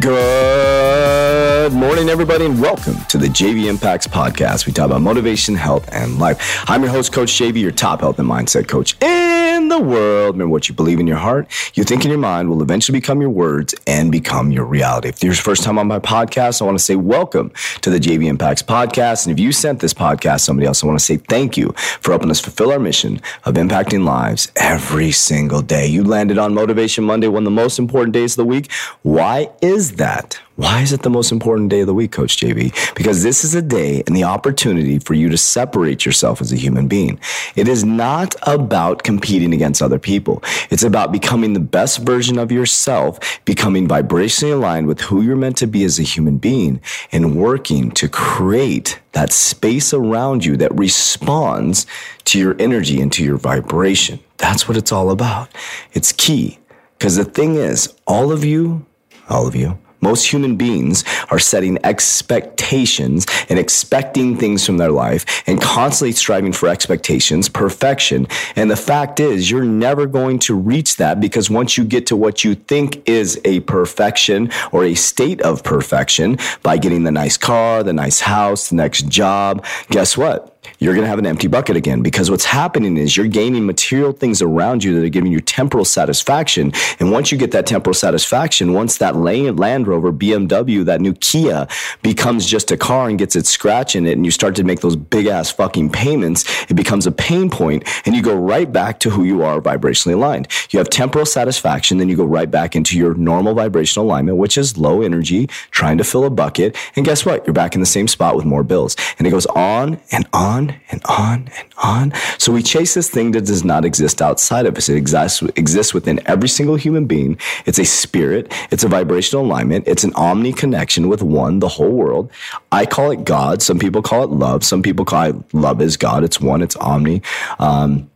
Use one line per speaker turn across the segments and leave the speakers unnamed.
Good morning, everybody, and welcome to the JV Impacts Podcast. We talk about motivation, health, and life. I'm your host, Coach JV, your top health and mindset coach in the world. Remember what you believe in your heart, you think in your mind will eventually become your words and become your reality. If you're your first time on my podcast, I want to say welcome to the JV Impacts Podcast. And if you sent this podcast to somebody else, I want to say thank you for helping us fulfill our mission of impacting lives every single day. You landed on Motivation Monday, one of the most important days of the week. Why is that? Why is it the most important day of the week, Coach JV? Because this is a day and the opportunity for you to separate yourself as a human being. It is not about competing against other people. It's about becoming the best version of yourself, becoming vibrationally aligned with who you're meant to be as a human being, and working to create that space around you that responds to your energy and to your vibration. That's what it's all about. It's key. Because the thing is, all of you, all of you, most human beings are setting expectations and expecting things from their life and constantly striving for expectations, perfection. And the fact is, you're never going to reach that because once you get to what you think is a perfection or a state of perfection by getting the nice car, the nice house, the next job, guess what? You're going to have an empty bucket again because what's happening is you're gaining material things around you that are giving you temporal satisfaction. And once you get that temporal satisfaction, once that Land Rover, BMW, that new Kia becomes just a car and gets its scratch in it, and you start to make those big ass fucking payments, it becomes a pain point, and you go right back to who you are vibrationally aligned. You have temporal satisfaction, then you go right back into your normal vibrational alignment, which is low energy, trying to fill a bucket. And guess what? You're back in the same spot with more bills. And it goes on and on and on and on. So we chase this thing that does not exist outside of us. It exists, exists within every single human being. It's a spirit. It's a vibrational alignment. It's an omni connection with one, the whole world. I call it God. Some people call it love. Some people call it love is God. It's one. It's omni. Um,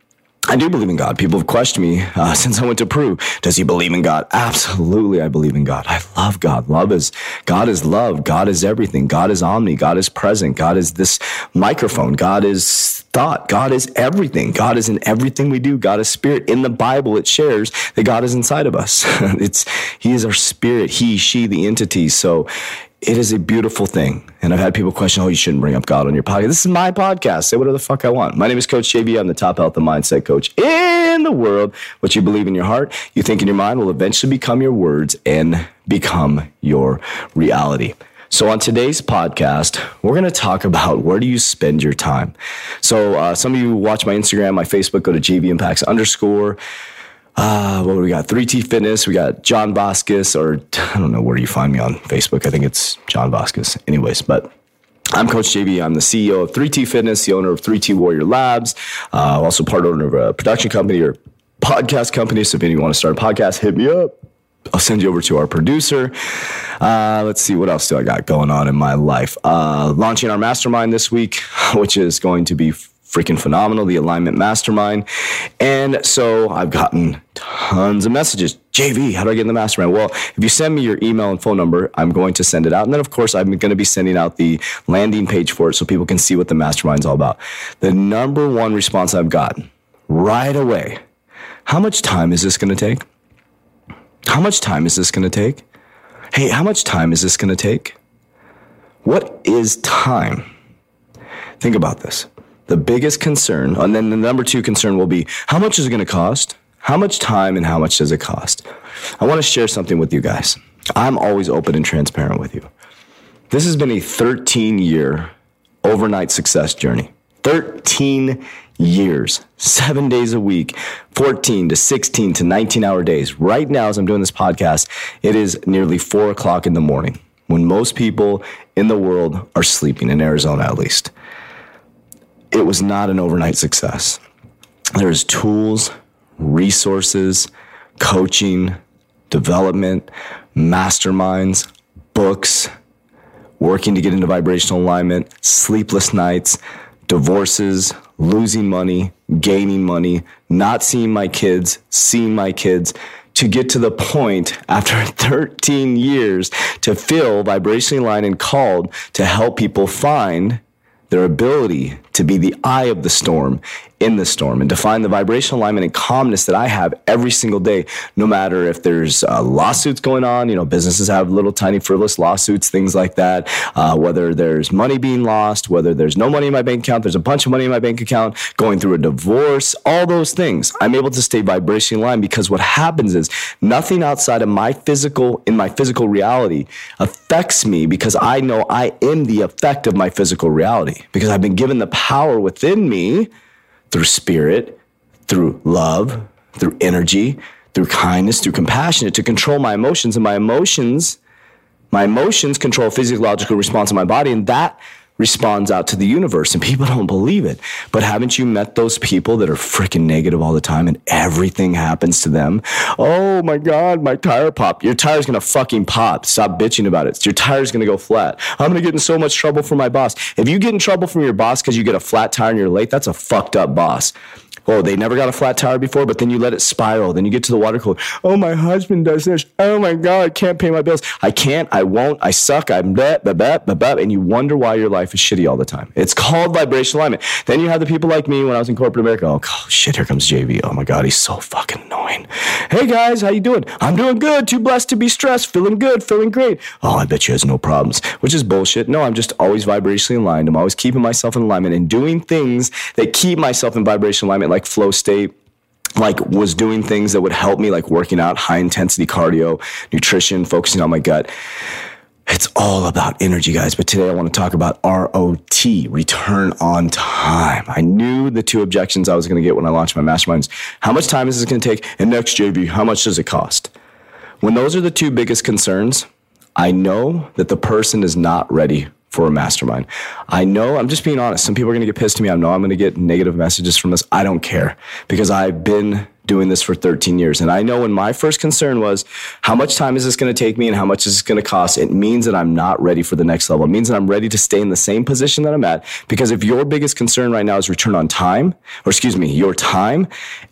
I do believe in God. People have questioned me uh, since I went to Peru. Does he believe in God? Absolutely, I believe in God. I love God. Love is God is love. God is everything. God is omni. God is present. God is this microphone. God is thought. God is everything. God is in everything we do. God is spirit. In the Bible, it shares that God is inside of us. it's He is our spirit. He, she, the entity. So it is a beautiful thing. And I've had people question, oh, you shouldn't bring up God on your podcast. This is my podcast. Say whatever the fuck I want. My name is Coach JV. I'm the top health and mindset coach in the world. What you believe in your heart, you think in your mind will eventually become your words and become your reality. So on today's podcast, we're going to talk about where do you spend your time. So uh, some of you watch my Instagram, my Facebook, go to JV Impacts underscore uh, what we got? 3T Fitness. We got John Vasquez, or I don't know where you find me on Facebook. I think it's John Vasquez. Anyways, but I'm Coach JV. I'm the CEO of 3T Fitness, the owner of 3T Warrior Labs, uh, also part owner of a production company or podcast company. So if anyone want to start a podcast, hit me up. I'll send you over to our producer. Uh, let's see what else do I got going on in my life. Uh, launching our mastermind this week, which is going to be freaking phenomenal, the Alignment Mastermind. And so I've gotten tons of messages. JV, how do I get in the mastermind? Well, if you send me your email and phone number, I'm going to send it out. And then, of course, I'm going to be sending out the landing page for it so people can see what the mastermind's all about. The number one response I've gotten right away how much time is this going to take? How much time is this going to take? Hey, how much time is this going to take? What is time? Think about this the biggest concern, and then the number two concern will be how much is it going to cost? How much time and how much does it cost? I want to share something with you guys. I'm always open and transparent with you. This has been a 13 year overnight success journey. 13 years, seven days a week, 14 to 16 to 19 hour days. Right now, as I'm doing this podcast, it is nearly four o'clock in the morning when most people in the world are sleeping, in Arizona at least it was not an overnight success. There's tools, resources, coaching, development, masterminds, books, working to get into vibrational alignment, sleepless nights, divorces, losing money, gaining money, not seeing my kids, seeing my kids, to get to the point after 13 years to feel vibrationally aligned and called to help people find their ability to be the eye of the storm in the storm and to find the vibrational alignment and calmness that I have every single day, no matter if there's uh, lawsuits going on. You know, businesses have little tiny frivolous lawsuits, things like that. Uh, whether there's money being lost, whether there's no money in my bank account, there's a bunch of money in my bank account, going through a divorce, all those things. I'm able to stay vibrationally aligned because what happens is nothing outside of my physical, in my physical reality, affects me because I know I am the effect of my physical reality because I've been given the power within me through spirit, through love, through energy, through kindness, through compassion to control my emotions. And my emotions, my emotions control physiological response in my body. And that responds out to the universe and people don't believe it. But haven't you met those people that are freaking negative all the time and everything happens to them? Oh my God, my tire popped. Your tire's gonna fucking pop. Stop bitching about it. Your tire's gonna go flat. I'm gonna get in so much trouble from my boss. If you get in trouble from your boss because you get a flat tire and you're late, that's a fucked up boss oh, they never got a flat tire before, but then you let it spiral. Then you get to the water cooler. Oh, my husband does this. Oh my God, I can't pay my bills. I can't, I won't, I suck, I'm that, that, that, that. And you wonder why your life is shitty all the time. It's called vibrational alignment. Then you have the people like me when I was in corporate America. Oh, shit, here comes JV. Oh my God, he's so fucking annoying. Hey guys, how you doing? I'm doing good. Too blessed to be stressed. Feeling good. Feeling great. Oh, I bet you has no problems, which is bullshit. No, I'm just always vibrationally aligned. I'm always keeping myself in alignment and doing things that keep myself in vibrational alignment like flow state like was doing things that would help me like working out high intensity cardio nutrition focusing on my gut it's all about energy guys but today i want to talk about rot return on time i knew the two objections i was going to get when i launched my masterminds how much time is this going to take and next jv how much does it cost when those are the two biggest concerns i know that the person is not ready for a mastermind. I know, I'm just being honest. Some people are going to get pissed at me. I know I'm going to get negative messages from this. I don't care because I've been doing this for 13 years. And I know when my first concern was, how much time is this going to take me and how much is this going to cost? It means that I'm not ready for the next level. It means that I'm ready to stay in the same position that I'm at. Because if your biggest concern right now is return on time, or excuse me, your time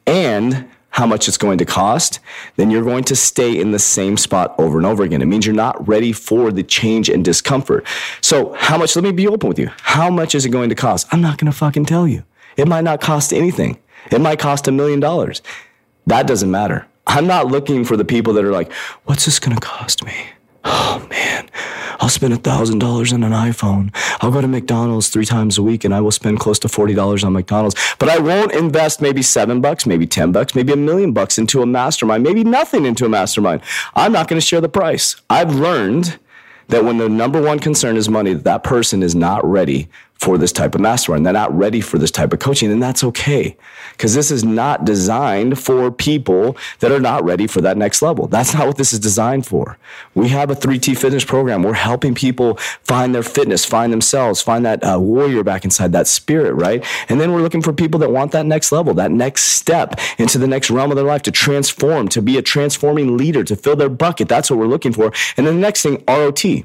and how much it's going to cost, then you're going to stay in the same spot over and over again. It means you're not ready for the change and discomfort. So, how much, let me be open with you. How much is it going to cost? I'm not going to fucking tell you. It might not cost anything, it might cost a million dollars. That doesn't matter. I'm not looking for the people that are like, what's this going to cost me? Oh man, I'll spend a $1,000 on an iPhone. I'll go to McDonald's three times a week and I will spend close to $40 on McDonald's. But I won't invest maybe seven bucks, maybe 10 bucks, maybe a million bucks into a mastermind, maybe nothing into a mastermind. I'm not going to share the price. I've learned that when the number one concern is money, that person is not ready for this type of mastermind. They're not ready for this type of coaching, and that's okay. Because this is not designed for people that are not ready for that next level. That's not what this is designed for. We have a 3T fitness program. We're helping people find their fitness, find themselves, find that uh, warrior back inside that spirit, right? And then we're looking for people that want that next level, that next step into the next realm of their life to transform, to be a transforming leader, to fill their bucket. That's what we're looking for. And then the next thing, ROT.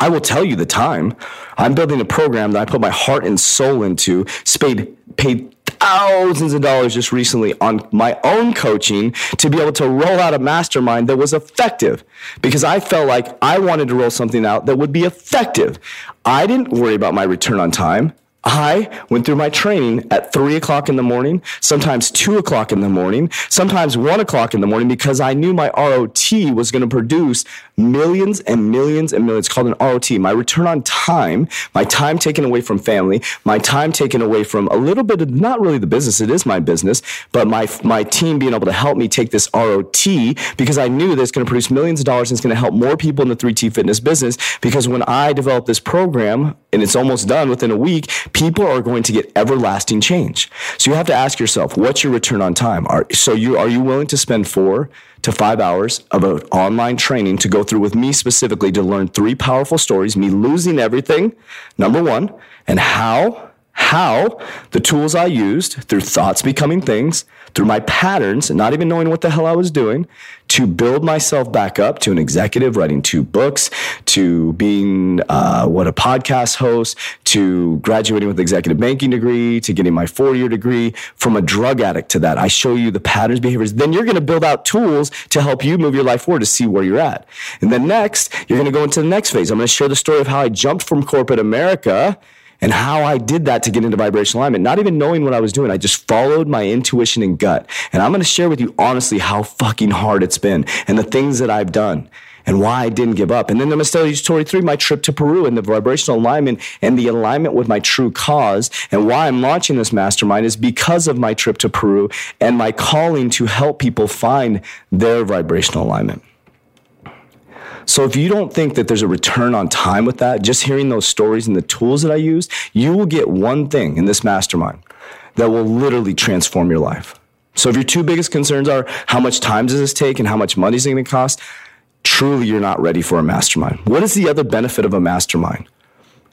I will tell you the time. I'm building a program that I put my heart and soul into, paid, paid thousands of dollars just recently on my own coaching to be able to roll out a mastermind that was effective because I felt like I wanted to roll something out that would be effective. I didn't worry about my return on time. I went through my training at three o'clock in the morning, sometimes two o'clock in the morning, sometimes one o'clock in the morning because I knew my ROT was going to produce millions and millions and millions. It's called an ROT. My return on time, my time taken away from family, my time taken away from a little bit of not really the business. It is my business, but my, my team being able to help me take this ROT because I knew that it's going to produce millions of dollars and it's going to help more people in the 3T fitness business. Because when I develop this program and it's almost done within a week, people are going to get everlasting change. So you have to ask yourself, what's your return on time? Are, so you, are you willing to spend four to five hours of an online training to go through with me specifically to learn three powerful stories, me losing everything, number one, and how how the tools I used through thoughts becoming things, through my patterns, not even knowing what the hell I was doing, to build myself back up to an executive, writing two books, to being uh, what a podcast host, to graduating with executive banking degree, to getting my four year degree, from a drug addict to that. I show you the patterns, behaviors. Then you're going to build out tools to help you move your life forward to see where you're at. And then next, you're going to go into the next phase. I'm going to share the story of how I jumped from corporate America and how I did that to get into vibrational alignment, not even knowing what I was doing. I just followed my intuition and gut. And I'm going to share with you honestly how fucking hard it's been and the things that I've done and why I didn't give up. And then I'm going to tell you story three, my trip to Peru and the vibrational alignment and the alignment with my true cause. And why I'm launching this mastermind is because of my trip to Peru and my calling to help people find their vibrational alignment. So if you don't think that there's a return on time with that, just hearing those stories and the tools that I use, you will get one thing in this mastermind that will literally transform your life. So if your two biggest concerns are how much time does this take and how much money is it going to cost, truly you're not ready for a mastermind. What is the other benefit of a mastermind?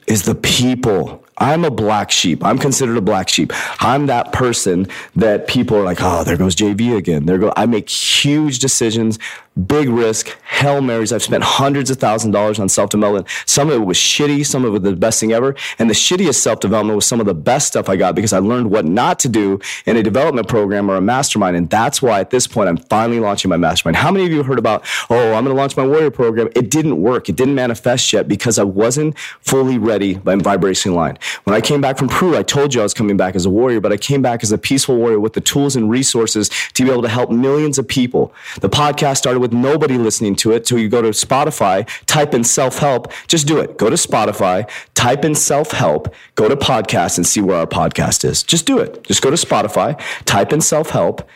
Is the people I'm a black sheep. I'm considered a black sheep. I'm that person that people are like, oh, there goes JV again. There go. I make huge decisions, big risk, hail marys. I've spent hundreds of thousand dollars on self development. Some of it was shitty. Some of it was the best thing ever. And the shittiest self development was some of the best stuff I got because I learned what not to do in a development program or a mastermind. And that's why at this point I'm finally launching my mastermind. How many of you heard about? Oh, I'm going to launch my warrior program. It didn't work. It didn't manifest yet because I wasn't fully ready by vibration line. When I came back from Peru, I told you I was coming back as a warrior, but I came back as a peaceful warrior with the tools and resources to be able to help millions of people. The podcast started with nobody listening to it. So you go to Spotify, type in self help, just do it. Go to Spotify, type in self help, go to podcast and see where our podcast is. Just do it. Just go to Spotify, type in self help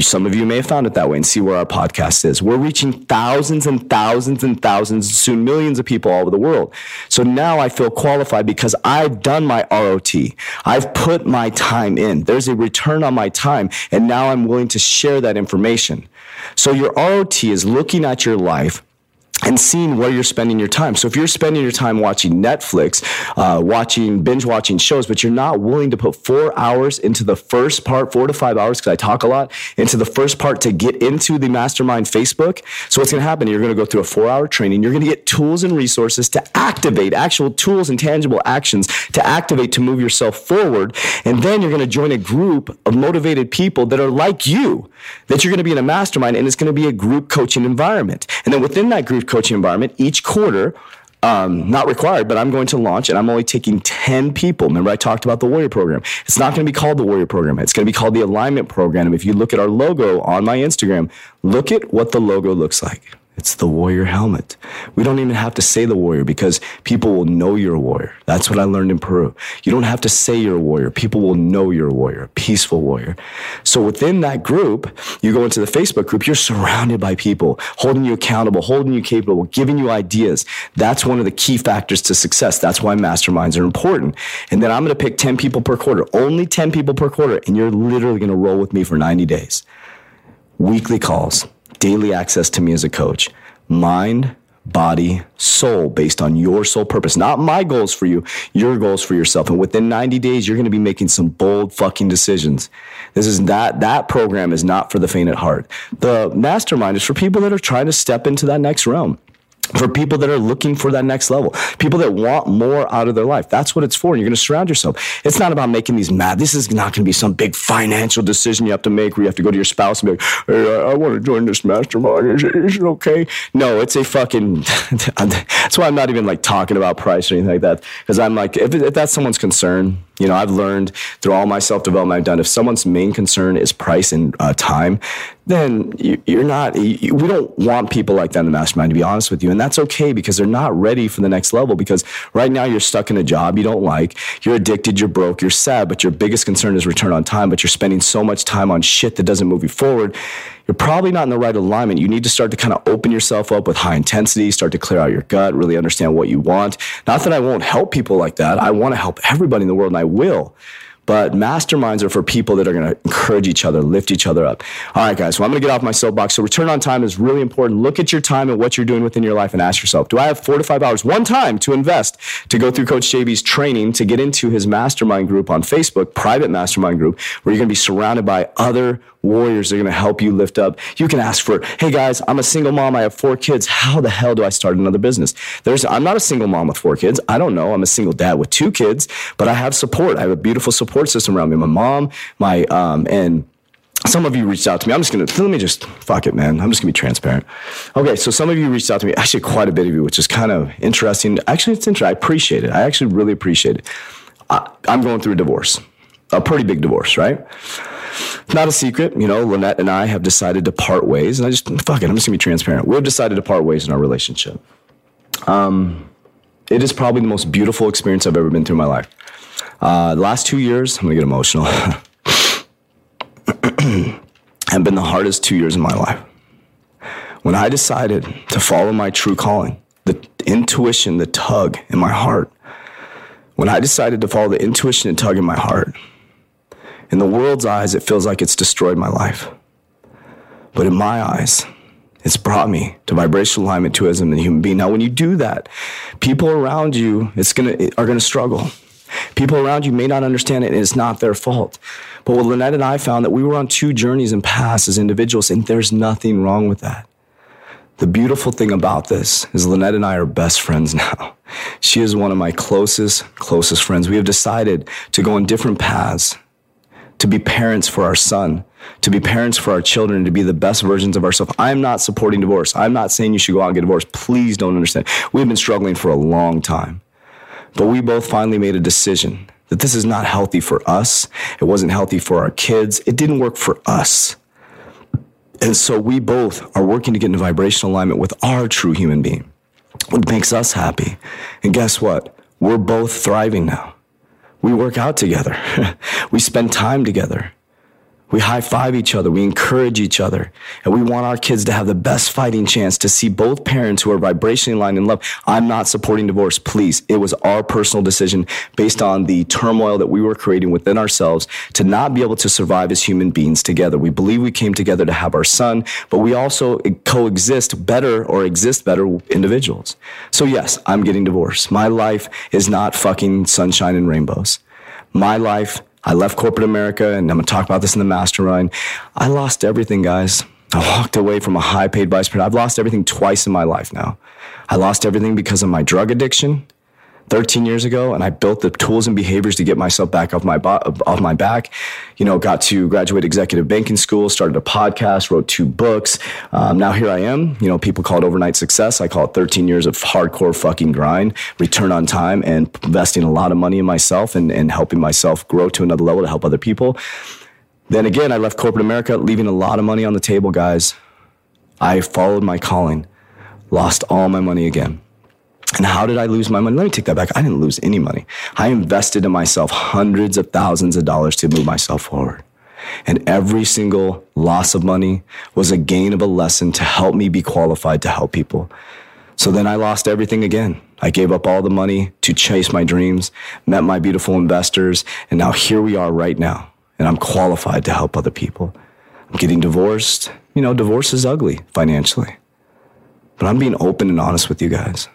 some of you may have found it that way and see where our podcast is. We're reaching thousands and thousands and thousands, soon millions of people all over the world. So now I feel qualified because I've done my ROT. I've put my time in. There's a return on my time. And now I'm willing to share that information. So your ROT is looking at your life and seeing where you're spending your time. So if you're spending your time watching Netflix, uh, watching binge watching shows, but you're not willing to put four hours into the first part, four to five hours, because I talk a lot, into the first part to get into the mastermind Facebook. So what's going to happen? You're going to go through a four hour training. You're going to get tools and resources to activate actual tools and tangible actions to activate to move yourself forward. And then you're going to join a group of motivated people that are like you, that you're going to be in a mastermind and it's going to be a group coaching environment. And then within that group coaching environment each quarter. Um, not required, but I'm going to launch and I'm only taking 10 people. Remember, I talked about the Warrior Program. It's not going to be called the Warrior Program. It's going to be called the Alignment Program. If you look at our logo on my Instagram, look at what the logo looks like. It's the warrior helmet. We don't even have to say the warrior because people will know you're a warrior. That's what I learned in Peru. You don't have to say you're a warrior. People will know you're a warrior, a peaceful warrior. So within that group, you go into the Facebook group, you're surrounded by people holding you accountable, holding you capable, giving you ideas. That's one of the key factors to success. That's why masterminds are important. And then I'm going to pick 10 people per quarter, only 10 people per quarter. And you're literally going to roll with me for 90 days. Weekly calls daily access to me as a coach. Mind, body, soul, based on your soul purpose. Not my goals for you, your goals for yourself. And within 90 days, you're going to be making some bold fucking decisions. This is that, that program is not for the faint at heart. The mastermind is for people that are trying to step into that next realm for people that are looking for that next level, people that want more out of their life. That's what it's for. And you're going to surround yourself. It's not about making these mad. This is not going to be some big financial decision you have to make where you have to go to your spouse and be like, hey, I, I want to join this mastermind. Is it, okay? No, it's a fucking, that's why I'm not even like talking about price or anything like that. Cause I'm like, if, if that's someone's concern, you know, I've learned through all my self development I've done, if someone's main concern is price and uh, time, then you, are not, you, we don't want people like that in the mastermind, to be honest with you. That's okay because they're not ready for the next level because right now you're stuck in a job you don't like, you're addicted, you're broke, you're sad, but your biggest concern is return on time, but you're spending so much time on shit that doesn't move you forward you're probably not in the right alignment. You need to start to kind of open yourself up with high intensity, start to clear out your gut, really understand what you want. Not that I won't help people like that. I want to help everybody in the world and I will. But masterminds are for people that are going to encourage each other, lift each other up. All right, guys. So I'm going to get off my soapbox. So return on time is really important. Look at your time and what you're doing within your life and ask yourself, do I have four to five hours, one time to invest to go through Coach JV's training to get into his mastermind group on Facebook, private mastermind group, where you're going to be surrounded by other warriors are going to help you lift up. You can ask for, hey guys, I'm a single mom. I have four kids. How the hell do I start another business? There's, I'm not a single mom with four kids. I don't know. I'm a single dad with two kids, but I have support. I have a beautiful support system around me. My mom, my, um, and some of you reached out to me. I'm just gonna let me just fuck it, man. I'm just gonna be transparent. Okay, so some of you reached out to me. Actually, quite a bit of you, which is kind of interesting. Actually, it's interesting. I appreciate it. I actually really appreciate it. I, I'm going through a divorce, a pretty big divorce, right? It's not a secret, you know. Lynette and I have decided to part ways, and I just fuck it. I'm just gonna be transparent. We've decided to part ways in our relationship. Um, it is probably the most beautiful experience I've ever been through in my life. Uh, the last two years, I'm gonna get emotional. have been the hardest two years of my life. When I decided to follow my true calling, the intuition, the tug in my heart, when I decided to follow the intuition and tug in my heart, in the world's eyes, it feels like it's destroyed my life. But in my eyes, it's brought me to vibrational alignment to as a human being. Now, when you do that, people around you it's gonna, are going to struggle. People around you may not understand it, and it's not their fault. But what Lynette and I found that we were on two journeys and paths as individuals, and there's nothing wrong with that. The beautiful thing about this is Lynette and I are best friends now. She is one of my closest, closest friends. We have decided to go on different paths, to be parents for our son, to be parents for our children, to be the best versions of ourselves. I'm not supporting divorce. I'm not saying you should go out and get divorced. Please don't understand. We've been struggling for a long time. But we both finally made a decision that this is not healthy for us. It wasn't healthy for our kids. It didn't work for us. And so we both are working to get into vibrational alignment with our true human being, what makes us happy. And guess what? We're both thriving now. We work out together. we spend time together. We high five each other. We encourage each other. And we want our kids to have the best fighting chance to see both parents who are vibrationally aligned in love. I'm not supporting divorce. Please. It was our personal decision based on the turmoil that we were creating within ourselves to not be able to survive as human beings together. We believe we came together to have our son, but we also coexist better or exist better individuals. So yes, I'm getting divorced. My life is not fucking sunshine and rainbows. My life I left corporate America, and I'm gonna talk about this in the mastermind. I lost everything, guys. I walked away from a high paid vice president. I've lost everything twice in my life now. I lost everything because of my drug addiction. 13 years ago, and I built the tools and behaviors to get myself back off my bo- off my back. You know, got to graduate executive banking school, started a podcast, wrote two books. Um, now here I am. You know, people call it overnight success. I call it 13 years of hardcore fucking grind, return on time, and investing a lot of money in myself and, and helping myself grow to another level to help other people. Then again, I left corporate America, leaving a lot of money on the table, guys. I followed my calling, lost all my money again. And how did I lose my money? Let me take that back. I didn't lose any money. I invested in myself hundreds of thousands of dollars to move myself forward. And every single loss of money was a gain of a lesson to help me be qualified to help people. So then I lost everything again. I gave up all the money to chase my dreams, met my beautiful investors, and now here we are right now. And I'm qualified to help other people. I'm getting divorced. You know, divorce is ugly financially. But I'm being open and honest with you guys.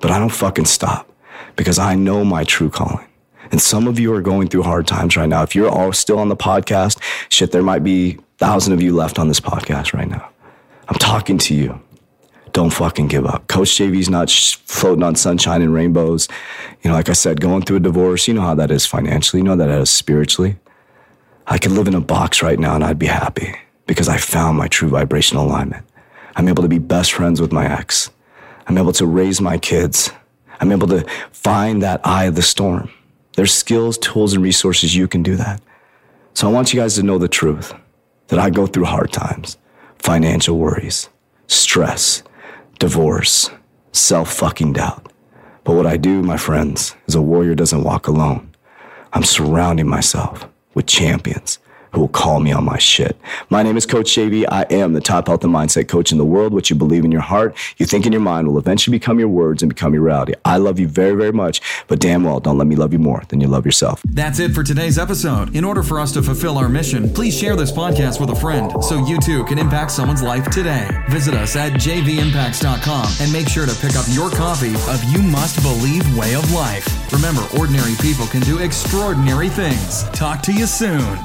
But I don't fucking stop because I know my true calling. And some of you are going through hard times right now. If you're all still on the podcast, shit, there might be thousand of you left on this podcast right now. I'm talking to you. Don't fucking give up. Coach JV's not floating on sunshine and rainbows. You know, like I said, going through a divorce, you know how that is financially, you know that is spiritually. I could live in a box right now and I'd be happy because I found my true vibrational alignment. I'm able to be best friends with my ex. I'm able to raise my kids. I'm able to find that eye of the storm. There's skills, tools, and resources you can do that. So I want you guys to know the truth that I go through hard times, financial worries, stress, divorce, self fucking doubt. But what I do, my friends, is a warrior doesn't walk alone. I'm surrounding myself with champions who will call me on my shit. My name is Coach JV. I am the top health and mindset coach in the world. What you believe in your heart, you think in your mind will eventually become your words and become your reality. I love you very, very much, but damn well, don't let me love you more than you love yourself.
That's it for today's episode. In order for us to fulfill our mission, please share this podcast with a friend so you too can impact someone's life today. Visit us at jvimpacts.com and make sure to pick up your copy of You Must Believe Way of Life. Remember, ordinary people can do extraordinary things. Talk to you soon.